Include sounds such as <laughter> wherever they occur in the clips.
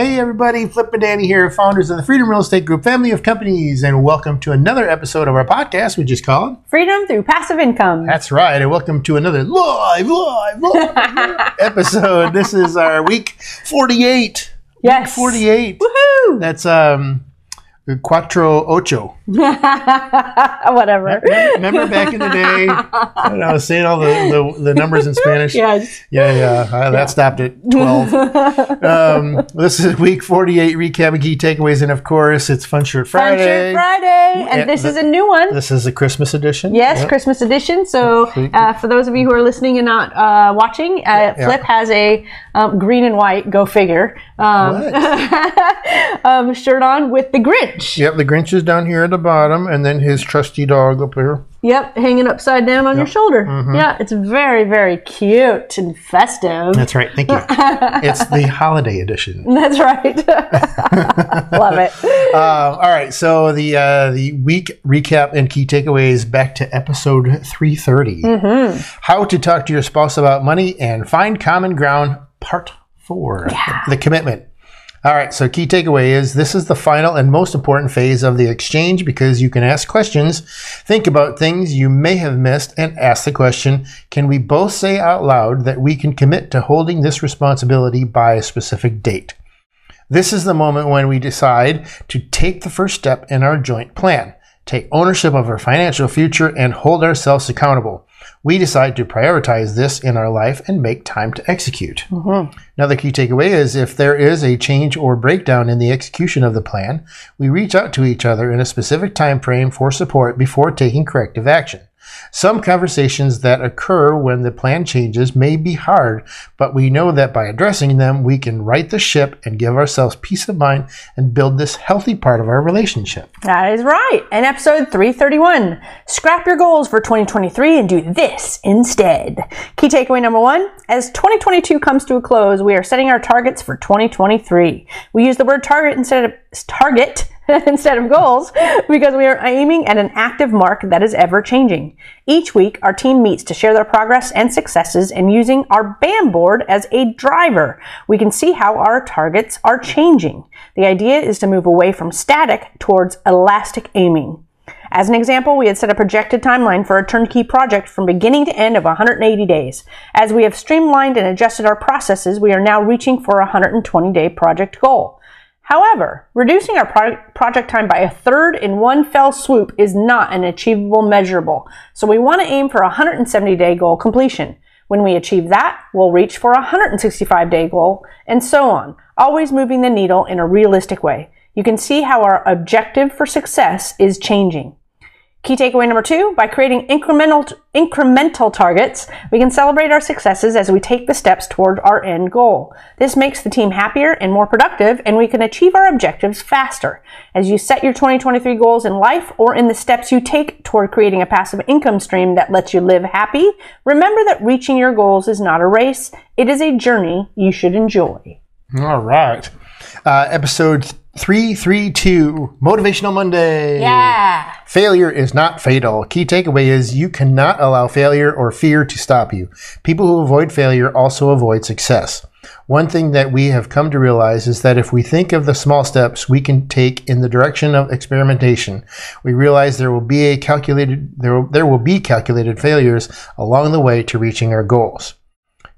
Hey everybody, Flip and Dani here, founders of the Freedom Real Estate Group family of companies, and welcome to another episode of our podcast, which is called Freedom through passive income. That's right, and welcome to another live, live, live <laughs> episode. This is our week 48. Yes. Week 48. Woohoo! That's um Quattro Ocho. <laughs> Whatever. Remember back in the day <laughs> when I was saying all the, the, the numbers in Spanish? <laughs> Yes. Yeah, yeah. Uh, that stopped at 12. um, this is week 48 recap and key takeaways. And of course, it's Fun Shirt Friday. Fun. Shirt Friday. And Yeah, this the- is a new one. This is a Christmas edition. Yes, Yep. Christmas edition. So, uh, for those of you who are listening and not uh, watching, uh, Yeah. Flip has a um, green and white, go figure, um, um, shirt on with the Grinch. Yep, the Grinch is down here at the bottom, and then his trusty dog up here. Yep, hanging upside down on your shoulder. Mm-hmm. Yeah, it's very, very cute and festive. That's right. Thank you. <laughs> it's the holiday edition. That's right. <laughs> Love it. <laughs> Um, all right, so the uh, the week recap and key takeaways back to episode 330. Mm-hmm. How to talk to your spouse about money and find common ground, part four. The commitment. All right, so key takeaway is this is the final and most important phase of the exchange because you can ask questions, think about things you may have missed, and ask the question Can we both say out loud that we can commit to holding this responsibility by a specific date? This is the moment when we decide to take the first step in our joint plan, take ownership of our financial future, and hold ourselves accountable. We decide to prioritize this in our life and make time to execute. Mm-hmm. Another key takeaway is if there is a change or breakdown in the execution of the plan, we reach out to each other in a specific time frame for support before taking corrective action. Some conversations that occur when the plan changes may be hard, but we know that by addressing them, we can right the ship and give ourselves peace of mind and build this healthy part of our relationship. That is right. And episode 331 Scrap your goals for 2023 and do this instead. Key takeaway number one As 2022 comes to a close, we are setting our targets for 2023. We use the word target instead of target. <laughs> instead of goals, because we are aiming at an active mark that is ever changing. Each week, our team meets to share their progress and successes, and using our BAM board as a driver, we can see how our targets are changing. The idea is to move away from static towards elastic aiming. As an example, we had set a projected timeline for a turnkey project from beginning to end of 180 days. As we have streamlined and adjusted our processes, we are now reaching for a 120 day project goal. However, reducing our pro- project time by a third in one fell swoop is not an achievable measurable, so we want to aim for a 170 day goal completion. When we achieve that, we'll reach for a 165 day goal, and so on, always moving the needle in a realistic way. You can see how our objective for success is changing. Key takeaway number two, by creating incremental, incremental targets, we can celebrate our successes as we take the steps toward our end goal. This makes the team happier and more productive, and we can achieve our objectives faster. As you set your 2023 goals in life or in the steps you take toward creating a passive income stream that lets you live happy, remember that reaching your goals is not a race. It is a journey you should enjoy. All right. Uh, episode 332 Motivational Monday. Yeah. Failure is not fatal. Key takeaway is you cannot allow failure or fear to stop you. People who avoid failure also avoid success. One thing that we have come to realize is that if we think of the small steps we can take in the direction of experimentation, we realize there will be a calculated there will, there will be calculated failures along the way to reaching our goals.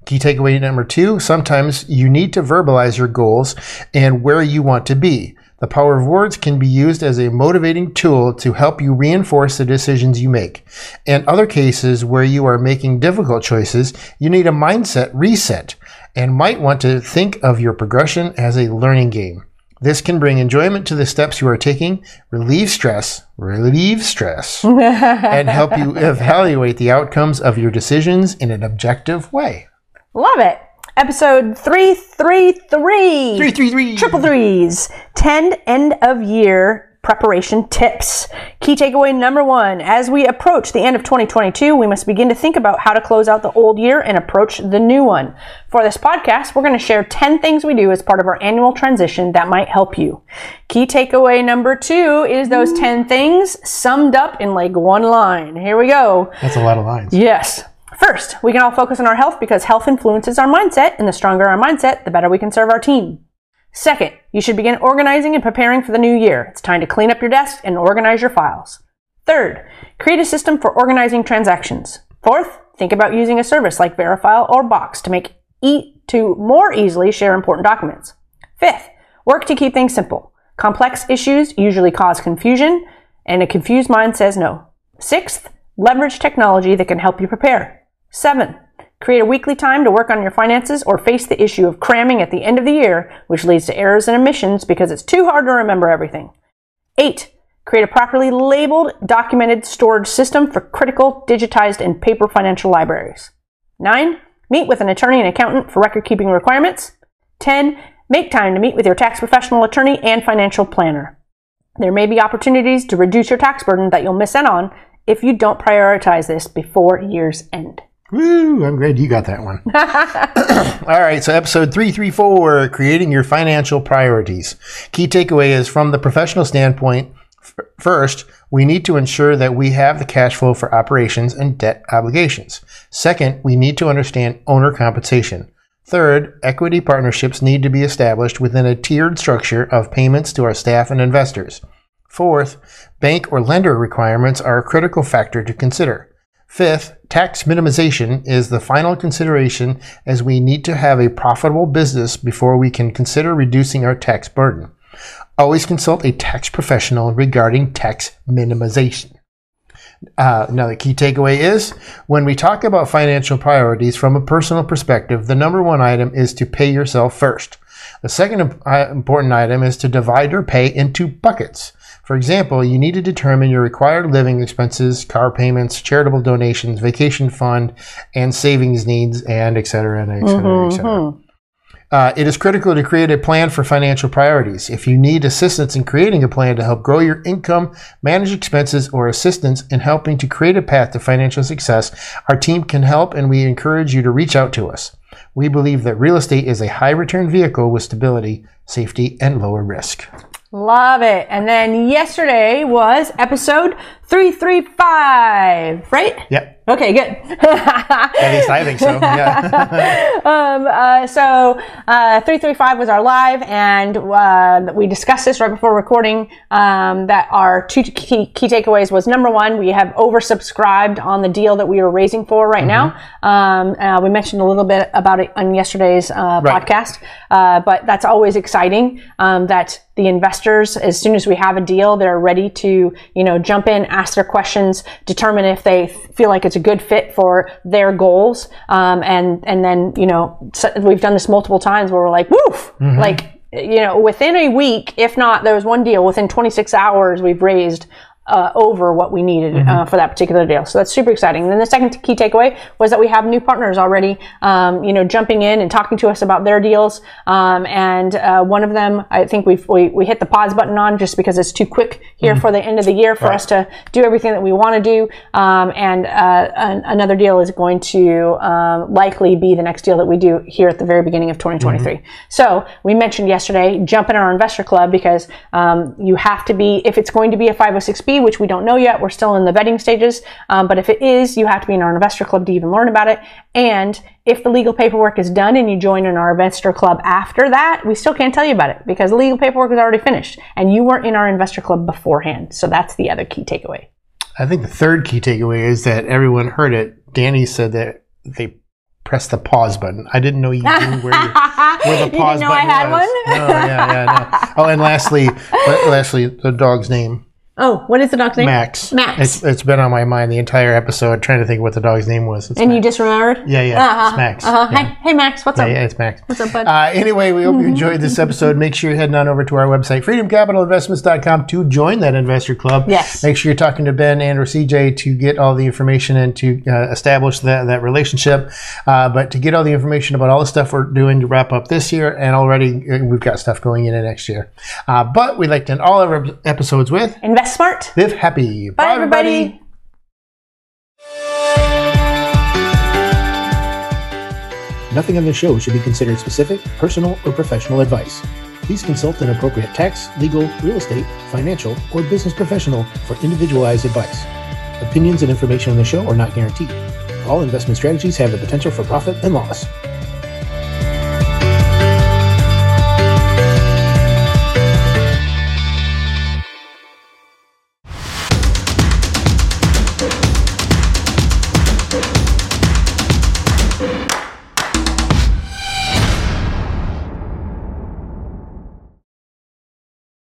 Key takeaway number two sometimes you need to verbalize your goals and where you want to be. The power of words can be used as a motivating tool to help you reinforce the decisions you make. In other cases where you are making difficult choices, you need a mindset reset and might want to think of your progression as a learning game. This can bring enjoyment to the steps you are taking, relieve stress, relieve stress, <laughs> and help you evaluate the outcomes of your decisions in an objective way. Love it. Episode 333. 333. Triple threes. 10 end of year preparation tips. Key takeaway number one as we approach the end of 2022, we must begin to think about how to close out the old year and approach the new one. For this podcast, we're going to share 10 things we do as part of our annual transition that might help you. Key takeaway number two is those 10 things summed up in like one line. Here we go. That's a lot of lines. Yes. First, we can all focus on our health because health influences our mindset, and the stronger our mindset, the better we can serve our team. Second, you should begin organizing and preparing for the new year. It's time to clean up your desk and organize your files. Third, create a system for organizing transactions. Fourth, think about using a service like Verifile or Box to make e- to more easily share important documents. Fifth, work to keep things simple. Complex issues usually cause confusion, and a confused mind says no. Sixth, leverage technology that can help you prepare. Seven, create a weekly time to work on your finances or face the issue of cramming at the end of the year, which leads to errors and omissions because it's too hard to remember everything. Eight, create a properly labeled, documented storage system for critical, digitized, and paper financial libraries. Nine, meet with an attorney and accountant for record keeping requirements. 10. Make time to meet with your tax professional attorney and financial planner. There may be opportunities to reduce your tax burden that you'll miss out on if you don't prioritize this before year's end. Woo, I'm glad you got that one. <laughs> <coughs> All right, so episode 334 creating your financial priorities. Key takeaway is from the professional standpoint f- first, we need to ensure that we have the cash flow for operations and debt obligations. Second, we need to understand owner compensation. Third, equity partnerships need to be established within a tiered structure of payments to our staff and investors. Fourth, bank or lender requirements are a critical factor to consider. Fifth, tax minimization is the final consideration as we need to have a profitable business before we can consider reducing our tax burden. Always consult a tax professional regarding tax minimization. Uh, now, the key takeaway is when we talk about financial priorities from a personal perspective, the number one item is to pay yourself first. The second uh, important item is to divide your pay into buckets. For example, you need to determine your required living expenses, car payments, charitable donations, vacation fund, and savings needs, and et cetera, and et cetera, et cetera. Uh, it is critical to create a plan for financial priorities. If you need assistance in creating a plan to help grow your income, manage expenses, or assistance in helping to create a path to financial success, our team can help and we encourage you to reach out to us. We believe that real estate is a high return vehicle with stability, safety, and lower risk. Love it. And then yesterday was episode 335, right? Yep. Okay, good. At least I think so. Yeah. <laughs> um, uh, so uh, 335 was our live, and uh, we discussed this right before recording. Um, that our two key, key takeaways was number one, we have oversubscribed on the deal that we are raising for right now. Um, uh, we mentioned a little bit about it on yesterday's uh, Right. podcast, uh, but that's always exciting um, that the investors, as soon as we have a deal, they're ready to, you know, jump in, ask their questions, determine if they feel like it's a good fit for their goals, um, and and then, you know, so we've done this multiple times where we're like, woof, like, you know, within a week, if not, there was one deal within 26 hours, we've raised. Uh, over what we needed uh, for that particular deal, so that's super exciting. And then the second key takeaway was that we have new partners already, um, you know, jumping in and talking to us about their deals. Um, and uh, one of them, I think we've, we we hit the pause button on just because it's too quick here for the end of the year for us to do everything that we want to do. Um, and uh, an, another deal is going to um, likely be the next deal that we do here at the very beginning of 2023. So we mentioned yesterday, jump in our investor club because um, you have to be, if it's going to be a 506b, which we don't know yet, we're still in the vetting stages. Um, but if it is, you have to be in our investor club to even learn about it. And if the legal paperwork is done and you join in our investor club after that, we still can't tell you about it because the legal paperwork is already finished and you weren't in our investor club beforehand. So that's the other key takeaway. I think the third key takeaway is that everyone heard it. Dani said that they pressed the pause button. I didn't know you knew where, you, <laughs> where the You pause didn't know I button had was. one? No, yeah, yeah, no. Oh, and lastly, lastly, the dog's name, Oh, what is the dog's name? Max. Max. It's, it's been on my mind the entire episode, trying to think what the dog's name was. It's and you just remembered? yeah, yeah, Uh-huh. it's Max. Uh-huh. Yeah. Hey, hey, Max, what's up? Yeah, it's Max. What's up, bud? Uh, anyway, we hope you <laughs> enjoyed this episode. Make sure you're heading on over to our website, freedomcapitalinvestments.com, to join that investor club. Yes. Make sure you're talking to Ben and or CJ to get all the information and to uh, establish that, that relationship. Uh, but to get all the information about all the stuff we're doing to wrap up this year, and already uh, we've got stuff going into next year. Uh, but we'd like to end all of our episodes with Invest smart. Live Happy. Bye, everybody. Nothing on the show should be considered specific, personal, or professional advice. Please consult an appropriate tax, legal, real estate, financial, or business professional for individualized advice. Opinions and information on the show are not guaranteed. All investment strategies have the potential for profit and loss.